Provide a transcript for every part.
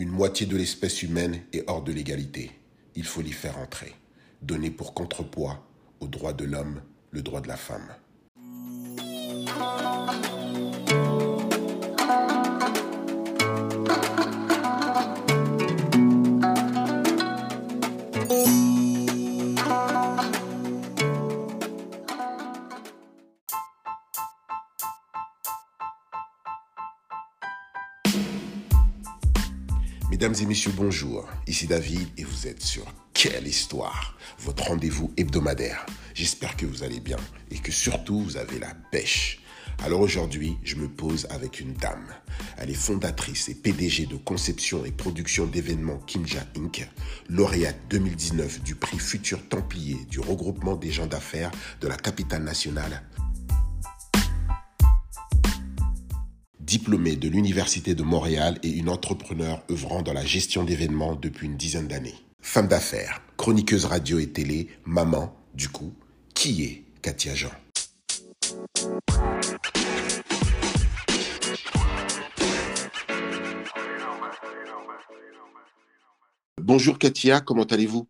Une moitié de l'espèce humaine est hors de l'égalité. Il faut l'y faire entrer. Donner pour contrepoids au droit de l'homme le droit de la femme. Mesdames et messieurs, bonjour. Ici David et vous êtes sur Quelle Histoire, votre rendez-vous hebdomadaire. J'espère que vous allez bien et que surtout vous avez la pêche. Alors aujourd'hui, je me pose avec une dame. Elle est fondatrice et PDG de conception et production d'événements Kimja Inc., lauréate 2019 du prix Futur Templier du regroupement des gens d'affaires de la capitale nationale diplômée de l'Université de Montréal et une entrepreneur œuvrant dans la gestion d'événements depuis une dizaine d'années. Femme d'affaires, chroniqueuse radio et télé, maman, du coup, qui est Katia Jean? Bonjour Katia, comment allez-vous?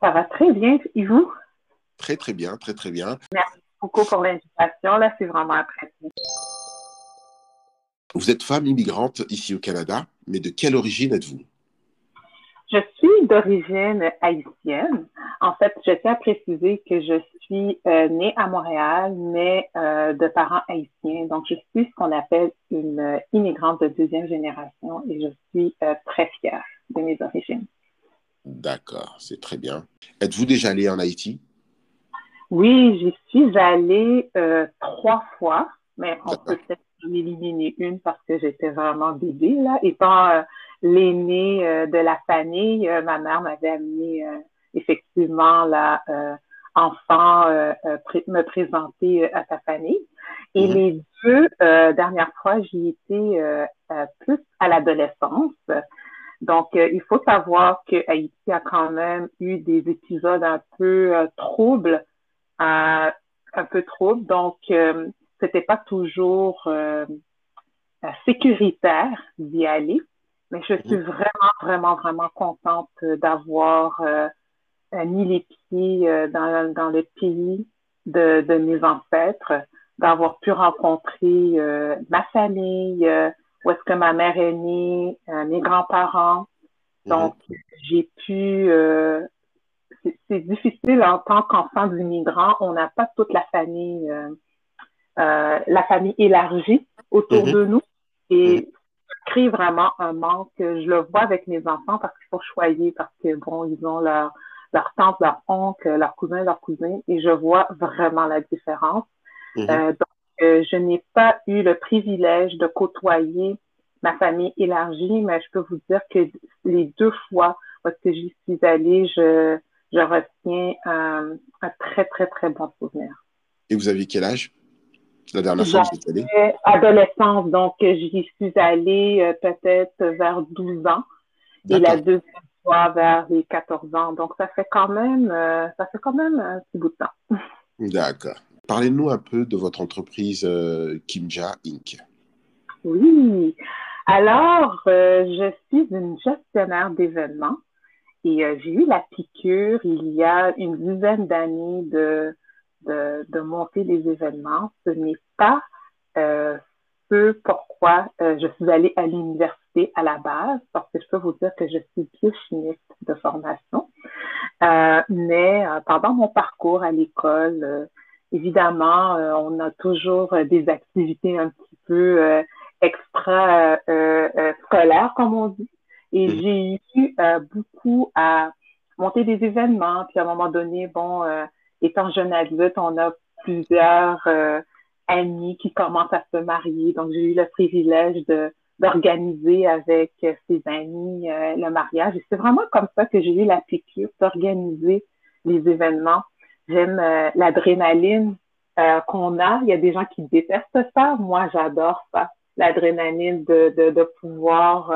Ça va très bien, et vous? Très très bien, très très bien. Merci beaucoup pour l'invitation, là c'est vraiment apprécié. Vous êtes femme immigrante ici au Canada, mais de quelle origine êtes-vous? Je suis d'origine haïtienne. En fait, je tiens à préciser que je suis euh, née à Montréal, mais euh, de parents haïtiens. Donc, je suis ce qu'on appelle une immigrante de deuxième génération et je suis euh, très fière de mes origines. D'accord, c'est très bien. Êtes-vous déjà allée en Haïti? Oui, j'y suis allée trois fois, mais on peut peut-être j'en éliminé une parce que j'étais vraiment bébé, là. Étant euh, l'aînée euh, de la famille, euh, ma mère m'avait amené effectivement la enfant me présenter à sa famille. Et mm-hmm. les deux dernières fois, j'y étais plus à l'adolescence. Donc, il faut savoir que Haïti a quand même eu des épisodes un peu troubles, un peu troubles. Donc, c'était pas toujours euh, sécuritaire d'y aller, mais je suis mhm. vraiment, vraiment, vraiment contente d'avoir euh, mis les pieds euh, dans, dans, le pays de, de mes ancêtres, d'avoir pu rencontrer ma famille, où est-ce que ma mère est née, mes grands-parents. Mhm. Donc, j'ai pu c'est difficile en tant qu'enfant d'immigrant, on n'a pas toute la famille euh, la famille élargie autour mhm. de nous et mhm. ça crée vraiment un manque. Je le vois avec mes enfants parce qu'il faut choyer parce que bon, ils ont leur leur tante, leur oncle, leur cousin, leur cousine et je vois vraiment la différence. Mhm. Euh, donc, euh, je n'ai pas eu le privilège de côtoyer ma famille élargie, mais je peux vous dire que les deux fois où que j'y suis allée, je, je retiens un, un très, très, très bon souvenir. Et vous avez quel âge? La dernière fois que allée? Adolescence, donc j'y suis allée euh, peut-être vers 12 ans. Et la deuxième fois vers les 14 ans. Donc ça fait quand même, euh, ça fait quand même un petit bout de temps. D'accord. Parlez-nous un peu de votre entreprise euh, Kimja Inc. Oui. Alors, je suis une gestionnaire d'événements et j'ai eu la piqûre il y a une dizaine d'années de de, de monter des événements. Ce n'est pas euh, ce pourquoi euh, je suis allée à l'université à la base, parce que je peux vous dire que je suis biochimiste de formation. Euh, mais euh, pendant mon parcours à l'école, euh, évidemment, on a toujours des activités un petit peu extra scolaires, comme on dit. Et mm. j'ai eu beaucoup à monter des événements, puis à un moment donné, bon, étant jeune adulte, on a plusieurs euh, amis qui commencent à se marier. Donc, j'ai eu le privilège de d'organiser avec ses amis euh, le mariage. Et c'est vraiment comme ça que j'ai eu la piqûre d'organiser les événements. J'aime euh, l'adrénaline qu'on a. Il y a des gens qui détestent ça. Moi, j'adore ça. L'adrénaline de, de, de pouvoir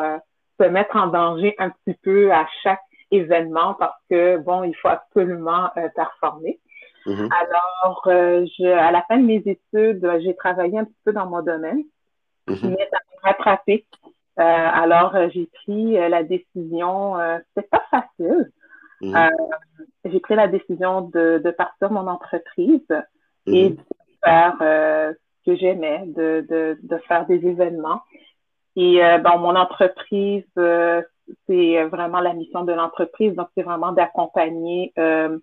se mettre en danger un petit peu à chaque événement parce que, bon, il faut absolument performer. Mm-hmm. Alors, euh, je, à la fin de mes études, j'ai travaillé un petit peu dans mon domaine, mm-hmm. mais ça m'a rattrapé. alors, j'ai pris la décision, c'est pas facile. Mhm. j'ai pris la décision de, de partir mon entreprise et de faire ce que j'aimais, de, de, de, faire des événements. Et bon, mon entreprise, c'est vraiment la mission de l'entreprise. Donc, c'est vraiment d'accompagner euh, euh,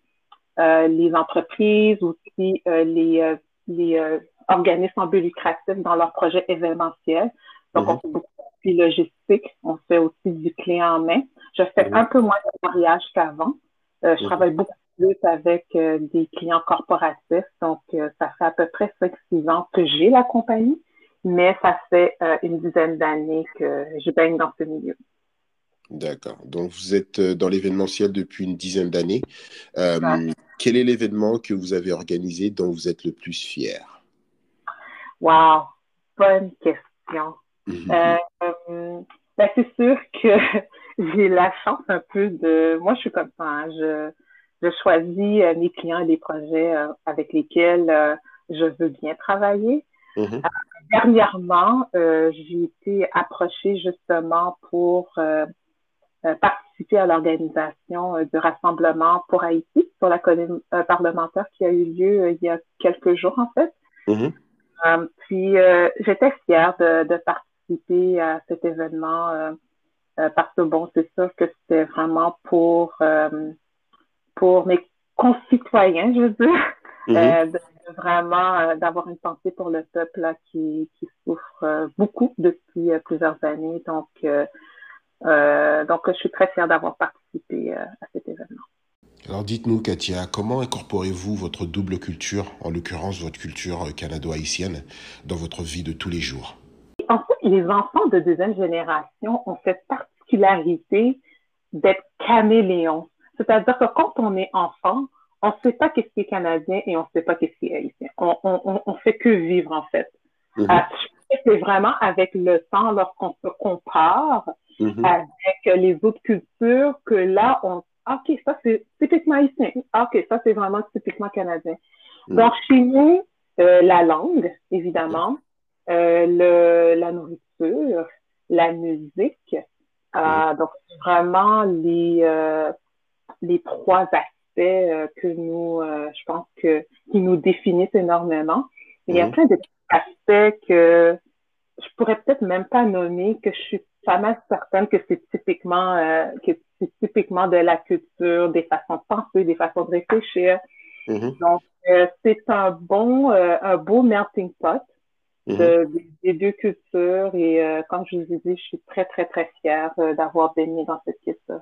les entreprises, aussi euh, les, les organismes en but lucratif dans leurs projets événementiels. Donc, on mhm. fait beaucoup de logistique, on fait aussi du clé en main. Je fais mhm. un peu moins de mariage qu'avant. je mhm. travaille beaucoup plus avec des clients corporatifs. Donc, ça fait à peu près 5-6 ans que j'ai la compagnie, mais ça fait une dizaine d'années que je baigne dans ce milieu. D'accord. Donc, vous êtes euh, dans l'événementiel depuis une dizaine d'années. Euh, quel est l'événement que vous avez organisé dont vous êtes le plus fier? Wow, bonne question. Mhm. Euh, ben, c'est sûr que j'ai la chance un peu de... Moi, je suis comme ça. Hein. Je, je choisis mes clients et les projets avec lesquels je veux bien travailler. Mhm. dernièrement, j'ai été approchée justement pour euh, à l'organisation euh, du rassemblement pour Haïti sur la colline euh, parlementaire qui a eu lieu il y a quelques jours en fait. Mm-hmm. puis j'étais fière de, de, participer à cet événement parce que bon, c'est sûr que c'était vraiment pour pour mes concitoyens, je veux dire, mm-hmm. de, vraiment d'avoir une pensée pour le peuple là, qui, qui souffre beaucoup depuis plusieurs années. Donc, euh, donc, je suis très fière d'avoir participé euh, à cet événement. Alors dites-nous, Katia, comment incorporez-vous votre double culture, en l'occurrence votre culture euh, canado-haïtienne, dans votre vie de tous les jours? En fait, les enfants de deuxième génération ont cette particularité d'être caméléons. C'est-à-dire que quand on est enfant, on ne sait pas qu'est-ce qui est canadien et on ne sait pas qu'est-ce qui est haïtien. On, on, on, fait que vivre, en fait. Mm-hmm. c'est vraiment avec le temps, lorsqu'on se compare, Mm-hmm. avec les autres cultures que là, on, OK, ça c'est typiquement haïtien. OK, ça c'est vraiment typiquement canadien. Mm. Donc, chez nous, euh, la langue, évidemment, euh, le, la nourriture, la musique, euh, mm. donc vraiment les, euh, les trois aspects que nous, je pense que, qui nous définissent énormément. Il y a mm. plein d'aspects que je pourrais peut-être même pas nommer, que je suis pas mal certaine que c'est typiquement euh, que c'est typiquement de la culture, des façons de penser, des façons de réfléchir. Mm-hmm. Donc euh, c'est un bon, euh, un beau melting pot mm-hmm. des deux cultures et comme je vous ai dit, je suis très très très fière d'avoir baigné dans cette culture.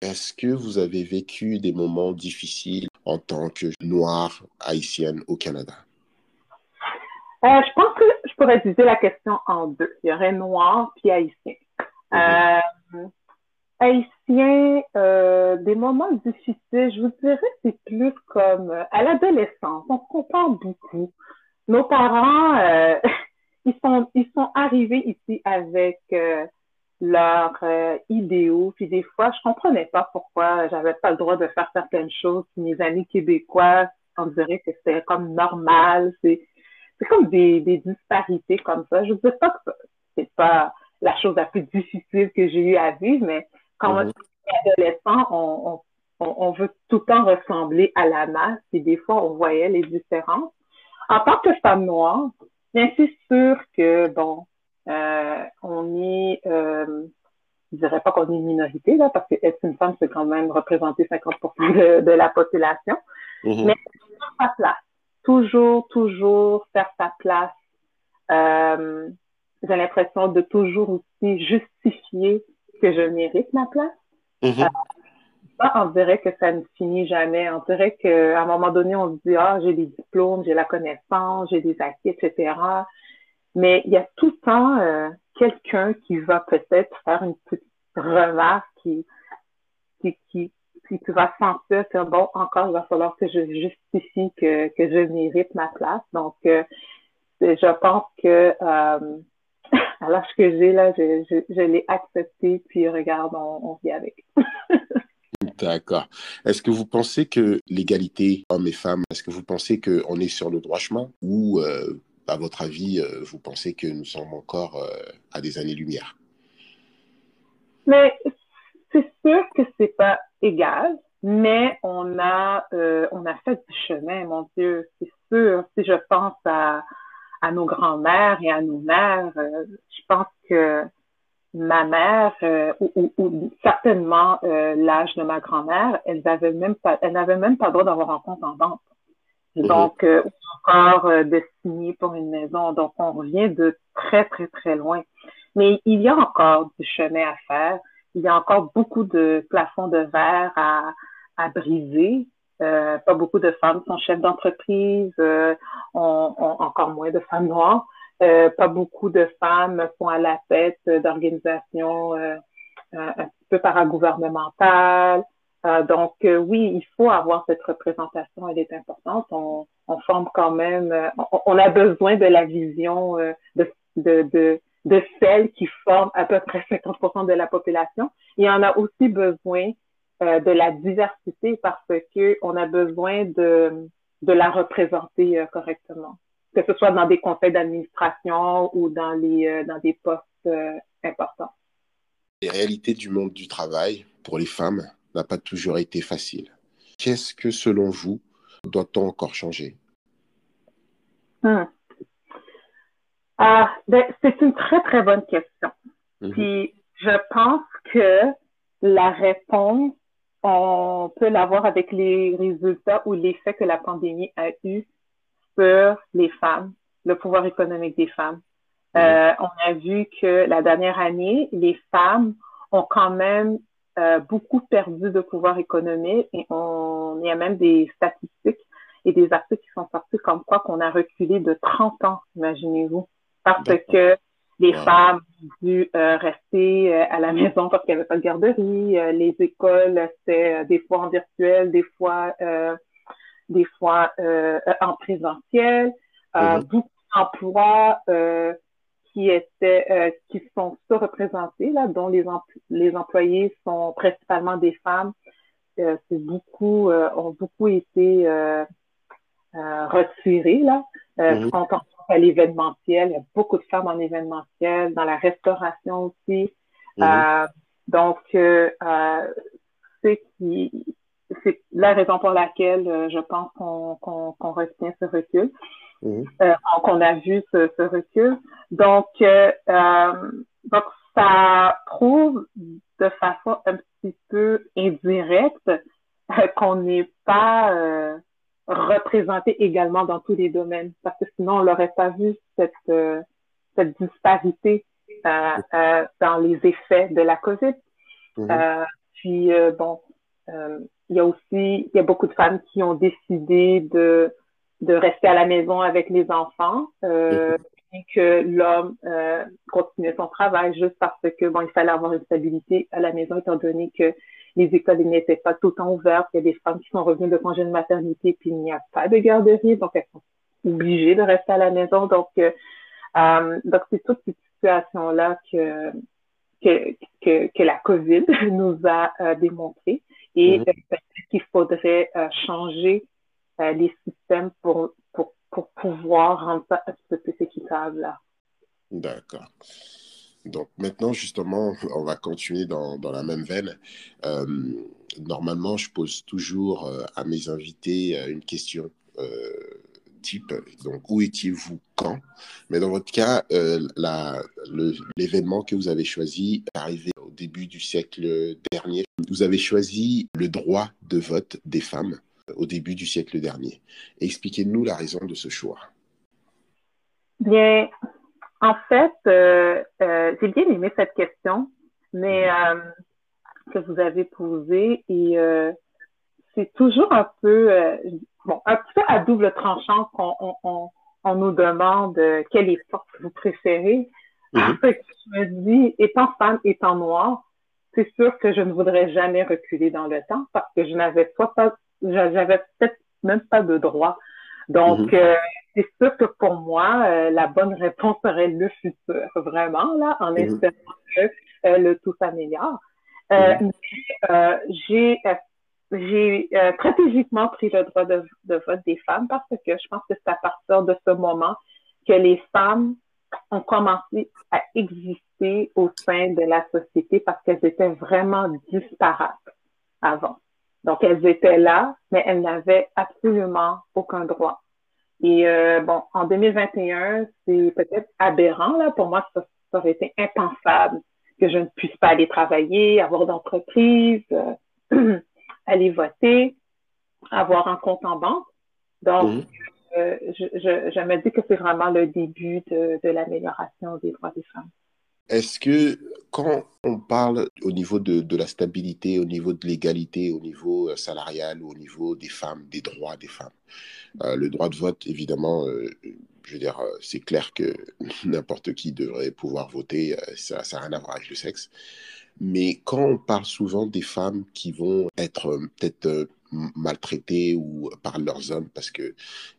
Est-ce que vous avez vécu des moments difficiles en tant que noire haïtienne au Canada? Je pense que pourrais diviser la question en deux. Il y aurait noir puis haïtien. Mm-hmm. Euh, haïtien, euh, des moments difficiles, je vous dirais, c'est plus comme à l'adolescence. On se compare beaucoup. Nos parents, ils sont ils sont arrivés ici avec leurs idéaux. Puis des fois, je comprenais pas pourquoi j'avais pas le droit de faire certaines choses. mes amis québécois, on dirait que c'était comme normal. C'est c'est comme des, des disparités comme ça. Je ne dis pas que c'est pas la chose la plus difficile que j'ai eu à vivre, mais quand on est adolescent, on, on, on, veut tout le temps ressembler à la masse et des fois, on voyait les différences. En tant que femme noire, bien c'est sûr que, bon, euh, on est, euh, je dirais pas qu'on est une minorité, là, parce que être une femme, c'est quand même représenter 50% de, de la population, mm-hmm. mais c'est sa place toujours, toujours faire sa place. Euh, j'ai l'impression de toujours aussi justifier que je mérite ma place. Mm-hmm. Euh, on dirait que ça ne finit jamais. On dirait qu'à un moment donné, on se dit, ah, j'ai des diplômes, j'ai la connaissance, j'ai des acquis, etc. Mais il y a tout le temps euh, quelqu'un qui va peut-être faire une petite remarque qui, qui, qui, puis tu vas sentir que bon, encore, il va falloir que je justifie que, que je mérite ma place. Donc, euh, je pense que euh, à l'âge que j'ai, là, je, je, je l'ai accepté, puis regarde, on, on vit avec. D'accord. Est-ce que vous pensez que l'égalité hommes et femmes, est-ce que vous pensez qu'on est sur le droit chemin? Ou, euh, à votre avis, euh, vous pensez que nous sommes encore euh, à des années-lumière? Mais c'est sûr que c'est pas égal, mais on a, euh, on a fait du chemin, mon Dieu, c'est sûr. Si je pense à, à nos grands-mères et à nos mères, euh, je pense que ma mère euh, ou, ou, certainement euh, l'âge de ma grand-mère, elles n'avaient même pas, elles n'avaient même pas le droit d'avoir un compte en banque. Mhm. Donc, euh, encore de signer pour une maison. Donc, on revient de très, très, très loin. Mais il y a encore du chemin à faire. Il y a encore beaucoup de plafonds de verre à, à briser. Euh, pas beaucoup de femmes sont chefs d'entreprise, euh, on, encore moins de femmes noires. Euh, pas beaucoup de femmes sont à la tête d'organisations euh, un petit peu paragouvernementales. donc oui, il faut avoir cette représentation, elle est importante. On, on forme quand même, on, on, a besoin de la vision de, de, de, de celles qui forment à peu près 50% de la population. Y en a aussi besoin euh, de la diversité parce que on a besoin de, de la représenter euh, correctement, que ce soit dans des conseils d'administration ou dans les euh, dans des postes importants. Les réalités du monde du travail pour les femmes n'a pas toujours été facile. Qu'est-ce que, selon vous, doit-on encore changer? Hmm. Ah, ben, C'est une très, très bonne question. Mm-hmm. Puis, je pense que la réponse on peut l'avoir avec les résultats ou l'effet que la pandémie a eu sur les femmes, le pouvoir économique des femmes. Mhm. Euh, on a vu que la dernière année, les femmes ont quand même euh, beaucoup perdu de pouvoir économique et on, il y a même des statistiques et des articles qui sont sortis comme quoi qu'on a reculé de 30 ans, imaginez-vous, parce que les femmes ont dû euh, rester euh, à la maison parce qu'il n'y avait pas de garderie. Euh, les écoles, c'était des fois en virtuel, des fois, des fois en présentiel. Mm-hmm. Beaucoup d'emplois qui étaient, qui sont surreprésentés là, dont les, les employés sont principalement des femmes. c'est beaucoup, ont beaucoup été retirés là. Mm-hmm à l'événementiel. Il y a beaucoup de femmes en événementiel, dans la restauration aussi. Mhm. Euh, donc, euh, euh, c'est c'est la raison pour laquelle euh, je pense qu'on qu'on retient ce recul, mmh. qu'on a vu ce, ce, recul. Donc, donc, ça prouve de façon un petit peu indirecte qu'on n'est pas représenté également dans tous les domaines, parce que sinon on n'aurait pas vu cette, euh, cette disparité euh, euh, dans les effets de la COVID. Mm-hmm. Euh, puis bon, il y a aussi il y a beaucoup de femmes qui ont décidé de de rester à la maison avec les enfants. Et que l'homme euh, continuait son travail juste parce que bon il fallait avoir une stabilité à la maison étant donné que les écoles n'étaient pas tout le temps ouvertes. Il y a des femmes qui sont revenues de congé de maternité, puis il n'y a pas de garderie, donc elles sont obligées de rester à la maison. Donc, euh, euh donc c'est toute cette situation-là que, que, que, que, la COVID nous a euh, démontré. Et euh, qu'il faudrait changer les systèmes pour, pour, pour pouvoir un peu plus équitable. D'accord. Donc maintenant, justement, on va continuer dans, dans la même veine. Euh, normalement, je pose toujours euh, à mes invités euh, une question type, donc où étiez-vous quand? Mais dans votre cas, l'événement que vous avez choisi est arrivé au début du siècle dernier. Vous avez choisi le droit de vote des femmes au début du siècle dernier. Expliquez-nous la raison de ce choix. Bien, en fait, euh, euh, j'ai bien aimé cette question, mais euh, que vous avez posée et c'est toujours un peu, bon, un peu à double tranchant qu'on on, on, nous demande quelle est force vous préférez. Mm je me dis, étant femme, étant noire, c'est sûr que je ne voudrais jamais reculer dans le temps parce que je n'avais soit pas, j'avais peut-être même pas de droit. Donc, mm-hmm c'est sûr que pour moi, euh, la bonne réponse serait le futur, vraiment, là, en mhm. espérant que euh, le tout s'améliore. Euh, mhm. Mais j'ai j'ai stratégiquement pris le droit de, de, vote des femmes parce que je pense que c'est à partir de ce moment que les femmes ont commencé à exister au sein de la société parce qu'elles étaient vraiment disparates avant. Donc, elles étaient là, mais elles n'avaient absolument aucun droit. Et euh, bon, en 2021, c'est peut-être aberrant, là. Pour moi, ça, aurait été impensable que je ne puisse pas aller travailler, avoir d'entreprise, euh, aller voter, avoir un compte en banque. Donc, mhm. euh, je, je, je, me dis que c'est vraiment le début de, de l'amélioration des droits des femmes. Est-ce que quand on parle au niveau de, de, la stabilité, au niveau de l'égalité, au niveau euh, salarial, au niveau des femmes, des droits des femmes, euh, le droit de vote, évidemment, euh, je veux dire, c'est clair que n'importe qui devrait pouvoir voter, ça n'a rien à voir avec le sexe. Mais quand on parle souvent des femmes qui vont être peut-être maltraitées ou par leurs hommes parce que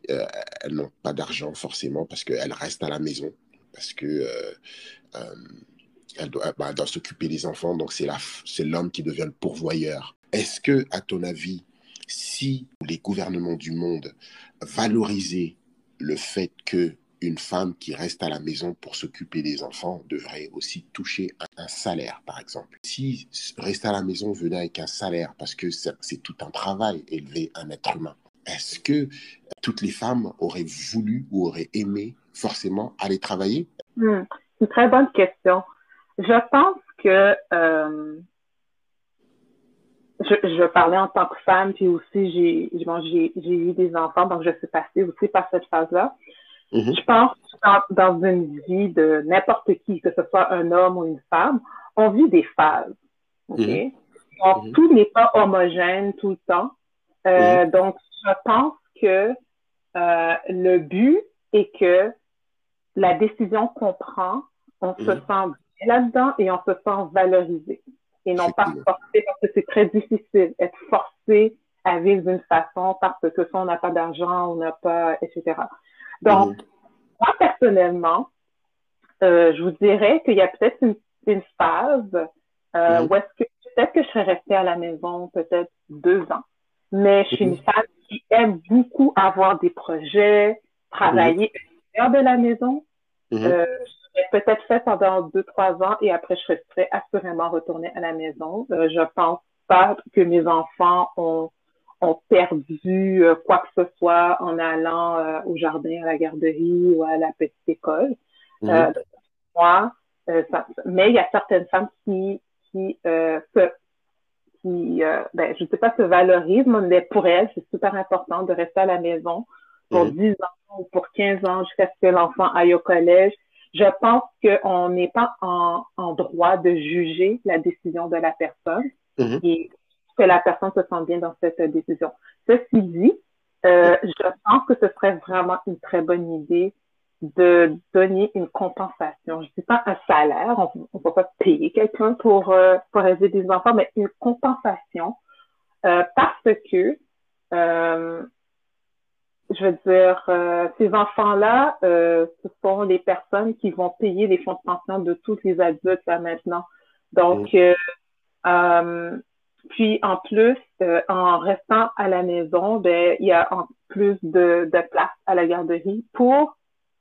elles n'ont pas d'argent forcément, parce qu'elles restent à la maison, parce que euh, elle doit, bah, doit s'occuper des enfants, donc c'est l'homme qui devient le pourvoyeur. Est-ce que, à ton avis, si les gouvernements du monde valorisaient le fait que une femme qui reste à la maison pour s'occuper des enfants devrait aussi toucher un, salaire, par exemple? Si rester à la maison venait avec un salaire, parce que c'est tout un travail élever un être humain, est-ce que toutes les femmes auraient voulu ou auraient aimé forcément aller travailler? Hmm. C'est une très bonne question. Je pense que euh, je, je parlais en tant que femme, puis aussi j'ai bon, eu des enfants, donc je suis passée aussi par cette phase-là. Mm-hmm. Je pense que dans, une vie de n'importe qui, que ce soit un homme ou une femme, on vit des phases. Mm-hmm. Donc, mm-hmm. tout n'est pas homogène tout le temps. Euh, donc, je pense que euh, le but est que la décision qu'on prend, on se mhm. sent bien là-dedans et on se sent valorisé. Et non pas forcé parce que c'est très difficile. Être forcé à vivre d'une façon parce que soit on n'a pas d'argent, on n'a pas, etc. Donc, mhm. moi, personnellement, euh, je vous dirais qu'il y a peut-être une, une, phase euh, mhm. où est-ce que peut-être que je serais restée à la maison peut-être deux ans. Mais je suis une femme qui aime beaucoup avoir des projets, travailler à de la maison, Mm -hmm. euh, peut-être fait pendant deux, trois ans et après, je serais assurément retourner à la maison. Euh, je pense pas que mes enfants ont, ont perdu euh, quoi que ce soit en allant euh, au jardin, à la garderie ou à la petite école. Mm moi, ça, mais il y a certaines femmes qui, qui, se, qui ben, je ne sais pas, se valorisent, mais pour elles, c'est super important de rester à la maison pour 10 mhm. ans ou pour 15 ans jusqu'à ce que l'enfant aille au collège. Je pense qu'on n'est pas en, en, droit de juger la décision de la personne mhm. et que la personne se sente bien dans cette décision. Ceci dit, euh, je pense que ce serait vraiment une très bonne idée de donner une compensation. Je ne dis pas un salaire, on ne peut pas payer quelqu'un pour, euh, pour aider des enfants, mais une compensation euh, parce que euh, je veux dire, euh, ces enfants-là, euh, ce sont les personnes qui vont payer les fonds de pension de tous les adultes là maintenant. Donc, mm. euh, puis en plus, en restant à la maison, ben il y a en plus de, de place à la garderie pour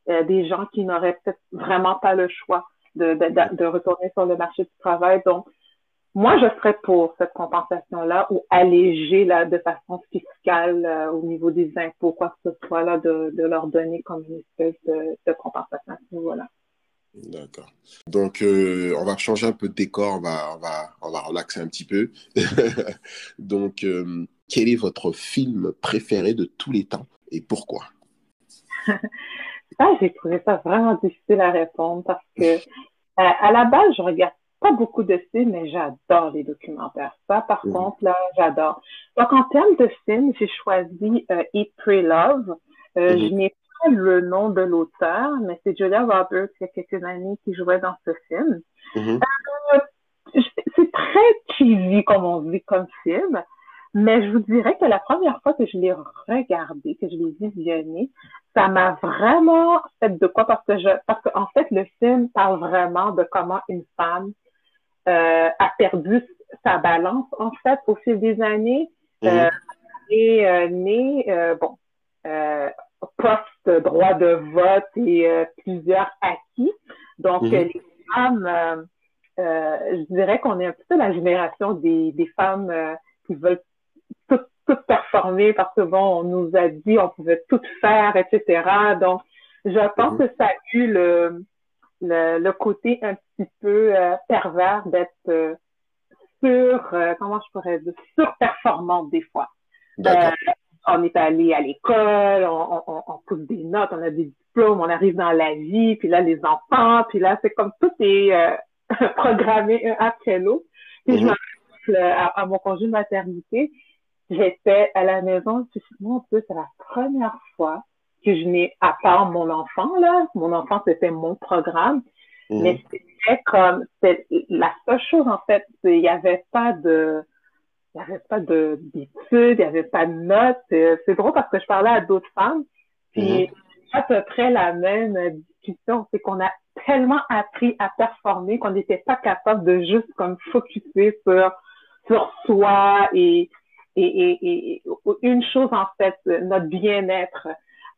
des gens qui n'auraient peut-être vraiment pas le choix de, de, de, retourner sur le marché du travail. Donc, moi, je serais pour cette compensation-là ou alléger là, de façon fiscale euh, au niveau des impôts, quoi que ce soit, là, de, de leur donner comme une espèce de, de compensation Voilà. D'accord. Donc, euh, on va changer un peu de décor, on va, on va, on va relaxer un petit peu. Donc, euh, quel est votre film préféré de tous les temps et pourquoi? Ah, J'ai trouvé ça vraiment difficile à répondre parce que à la base, je regarde pas beaucoup de films, mais j'adore les documentaires. Ça, par contre, là, j'adore. Donc, en termes de films, j'ai choisi euh, Eat, Pray, Love. Euh, mhm. Je n'ai pas le nom de l'auteur, mais c'est Julia Roberts, il y a quelques années, qui jouait dans ce film. Mhm. Euh, c'est très cheesy, comme on dit, comme film. Mais je vous dirais que la première fois que je l'ai regardé, que je l'ai visionné, ça m'a vraiment fait de quoi parce que je, parce qu'en fait, le film parle vraiment de comment une femme euh, a perdu sa balance, en fait, au fil des années. Mhm. Euh, et euh, née, bon, postes, droit de vote et plusieurs acquis. Donc, mhm. les femmes, je dirais qu'on est un peu la génération des, des femmes qui veulent tout, tout performer parce que bon, on nous a dit on pouvait tout faire, etc. Donc, je pense mhm. que ça a eu le, le, le côté un petit peu euh, pervers d'être euh, sur, euh, comment je pourrais dire, surperformante des fois. on est allé à l'école, on, on, on pousse des notes, on a des diplômes, on arrive dans la vie, puis là, les enfants, puis là, c'est comme tout est programmé un après l'autre. Puis je mhm. me à, à, mon congé de maternité, j'étais à la maison, puis mon Dieu, c'est la première fois que je n'ai, à part mon enfant, là, mon enfant, c'était mon programme, mhm. mais c'était comme, la seule chose, en fait, il n'y avait pas de, il n'y avait pas de, d'études, il n'y avait pas de notes. C'est drôle parce que je parlais à d'autres femmes, puis mhm. à peu près la même discussion, c'est qu'on a tellement appris à performer qu'on n'était pas capable de juste comme focuser sur, sur soi et, et, et, et, une chose en fait, notre bien-être.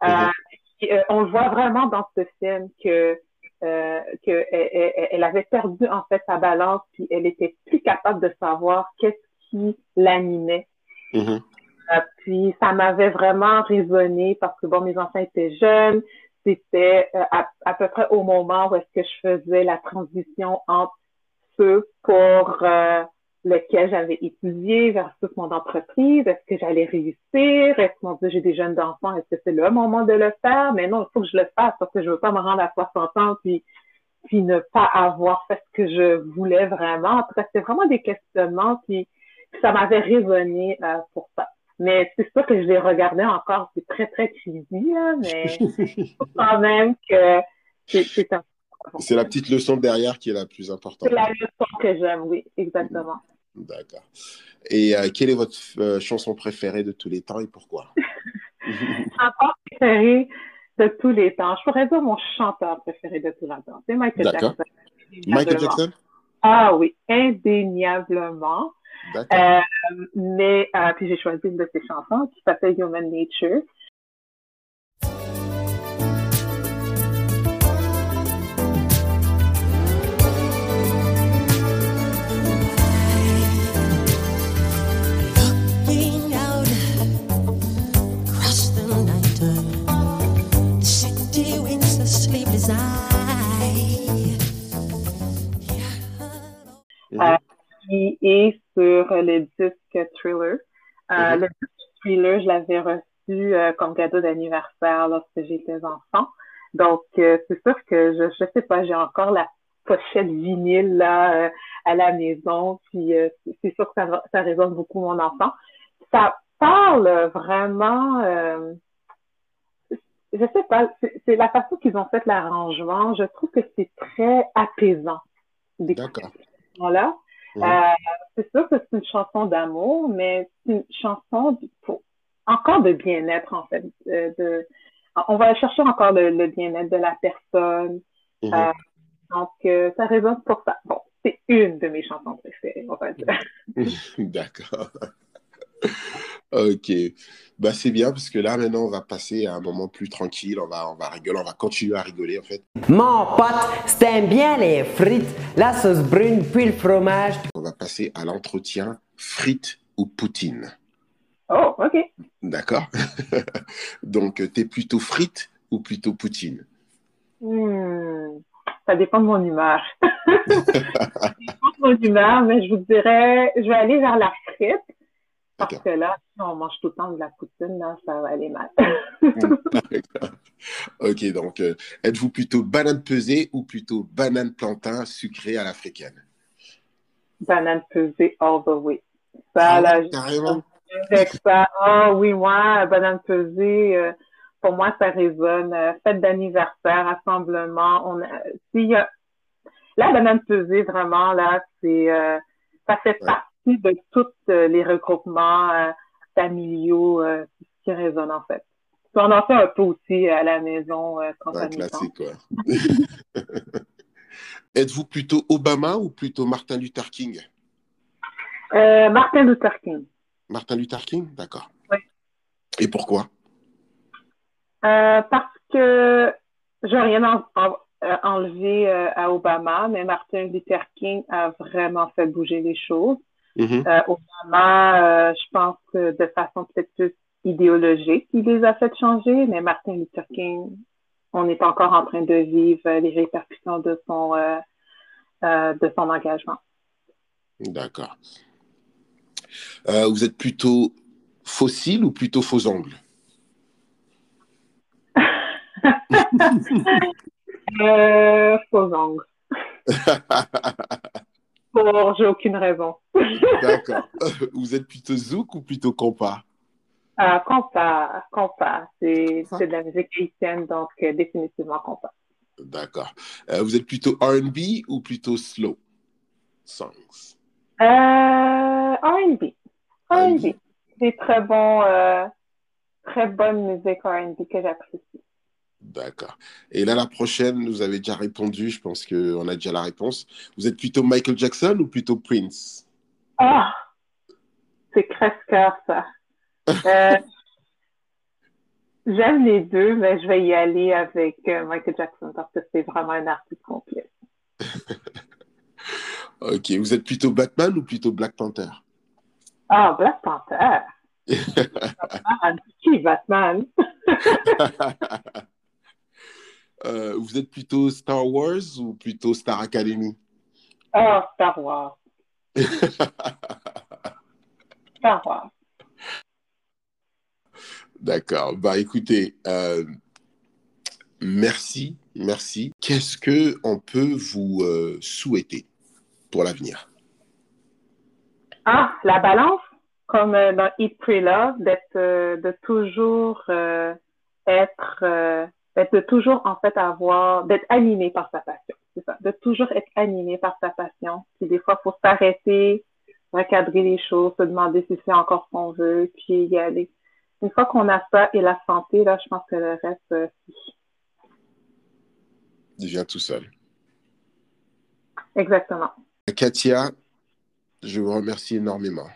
Euh, mhm. euh, on le voit vraiment dans ce film que euh, que elle, avait perdu en fait sa balance puis elle était plus capable de savoir qu'est-ce qui l'animait. Mhm. Euh, puis ça m'avait vraiment résonné parce que bon mes enfants étaient jeunes, c'était à, à, peu près au moment où est-ce que je faisais la transition entre ceux pour lequel j'avais étudié versus mon entreprise. Est-ce que j'allais réussir? Est-ce que, mon Dieu, j'ai des jeunes enfants? Est-ce que c'est le moment de le faire? Mais non, il faut que je le fasse parce que je veux pas me rendre à 60 ans puis, puis ne pas avoir fait ce que je voulais vraiment. En tout cas, c'était vraiment des questionnements puis, ça m'avait résonné euh, pour ça. Mais c'est sûr que je les regardais encore, c'est très, très cheesy, là, mais quand même que c'est un c'est la petite leçon derrière qui est la plus importante. C'est la leçon que j'aime, oui, exactement. D'accord. Et euh, quelle est votre euh, chanson préférée de tous les temps et pourquoi? Chanson préférée de tous les temps. Je pourrais dire mon chanteur préféré de tous les temps. C'est Michael Jackson. Michael Jackson? Ah oui, indéniablement. Euh, mais puis j'ai choisi une de ses chansons qui s'appelle Human Nature. Euh, qui est sur le disque Thriller. Euh, mm-hmm. Le disque Thriller, je l'avais reçu euh, comme cadeau d'anniversaire lorsque j'étais enfant. Donc, c'est sûr que je, je sais pas, j'ai encore la pochette vinyle là à la maison, puis c'est sûr que ça, ça résonne beaucoup mon enfant. Ça parle vraiment, je sais pas, c'est la façon qu'ils ont fait l'arrangement. Je trouve que c'est très apaisant. D'accord là euh, c'est sûr que c'est une chanson d'amour, mais c'est une chanson pour, encore de bien-être, en fait. Euh, de, on va chercher encore le, bien-être de la personne. Mhm. Euh, donc, ça résonne pour ça. Bon, c'est une de mes chansons préférées, on va dire. D'accord. Ok, bah c'est bien parce que là maintenant on va passer à un moment plus tranquille, on va on va rigoler, on va continuer à rigoler en fait. Mon pote, t'aimes bien les frites, la sauce brune puis le fromage? On va passer à l'entretien frites ou poutine. Oh, ok. D'accord. Donc t'es plutôt frites ou plutôt poutine? Hmm, Ça dépend de mon humeur. ça dépend de mon humeur, mais je vous dirais, je vais aller vers la frite parce que là, si on mange tout le temps de la poutine, là, ça va aller mal. ok, donc euh, êtes-vous plutôt banane pesée ou plutôt banane plantain sucrée à l'africaine? Banane pesée all the way. Ça, ah, là, carrément? Ça. Oh oui, moi, banane pesée, euh, pour moi, ça résonne. Euh, fête d'anniversaire, assemblement. On a, y a, la banane pesée, vraiment, là, c'est, ça fait partie de tous euh, les regroupements euh, familiaux euh, qui résonnent en fait. On en fait un peu aussi à la maison quand un classique, quoi. Êtes-vous plutôt Obama ou plutôt Martin Luther King? Martin Luther King. Martin Luther King, d'accord. Oui. Et pourquoi? Euh, parce que je n'ai rien en, euh, enlevé à Obama, mais Martin Luther King a vraiment fait bouger les choses. Mhm. Euh, Obama, euh, je pense que de façon peut-être plus idéologique, il les a fait changer, mais Martin Luther King, on est encore en train de vivre les répercussions de son, euh, de son engagement. D'accord. Vous êtes plutôt fossile ou plutôt faux ongles faux ongles. J'ai aucune raison. D'accord. Vous êtes plutôt zouk ou plutôt compas? Euh, compas, compas, c'est, de la musique haïtienne, donc euh, définitivement compas. D'accord. Euh, vous êtes plutôt R&B ou plutôt slow songs? Euh, R&B. R&B. C'est très bon, très bonne musique R&B que j'apprécie. D'accord. Et là, la prochaine, vous avez déjà répondu. Je pense qu'on a déjà la réponse. Vous êtes plutôt Michael Jackson ou plutôt Prince? Ah! C'est crève-cœur, ça. Euh, j'aime les deux, mais je vais y aller avec euh, Michael Jackson parce que c'est vraiment un artiste complet. Ok. Vous êtes plutôt Batman ou plutôt Black Panther? Ah, Black Panther! Batman. Qui Batman? Euh, Vous êtes plutôt Star Wars ou plutôt Star Academy? Ah, Star Wars. Star Wars. D'accord. Bah écoutez, euh, merci, merci. Qu'est-ce que on peut vous euh, souhaiter pour l'avenir? Ah, la balance, comme dans Eat, Pray, Love, d'être, de toujours être, euh, d'être de toujours en fait avoir, d'être animé par sa passion. C'est ça, de toujours être animé par sa passion. Puis des fois, faut s'arrêter, recadrer les choses, se demander si c'est encore ce qu'on veut, puis y aller. Une fois qu'on a ça et la santé, là, je pense que le reste, euh, Il vient tout seul. exactement. Katia, je vous remercie énormément.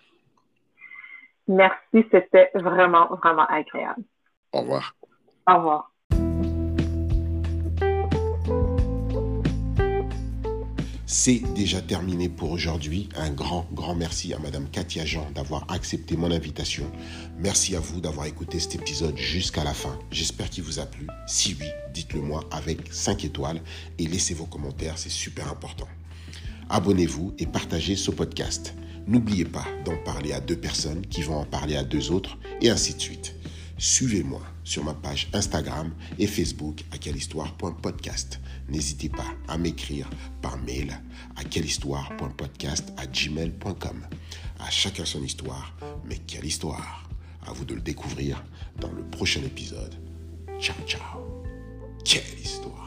Merci, c'était vraiment, vraiment agréable. Au revoir. Au revoir. C'est déjà terminé pour aujourd'hui. Un grand, grand merci à Madame Katia Jean d'avoir accepté mon invitation. Merci à vous d'avoir écouté cet épisode jusqu'à la fin. J'espère qu'il vous a plu. Si oui, dites-le moi avec 5 étoiles et laissez vos commentaires, c'est super important. Abonnez-vous et partagez ce podcast. N'oubliez pas d'en parler à deux personnes qui vont en parler à deux autres et ainsi de suite. Suivez-moi sur ma page Instagram et Facebook à quellehistoire.podcast. N'hésitez pas à m'écrire par mail à quellehistoire.podcast à gmail.com. À chacun son histoire, mais quelle histoire À vous de le découvrir dans le prochain épisode. Ciao, ciao. Quelle histoire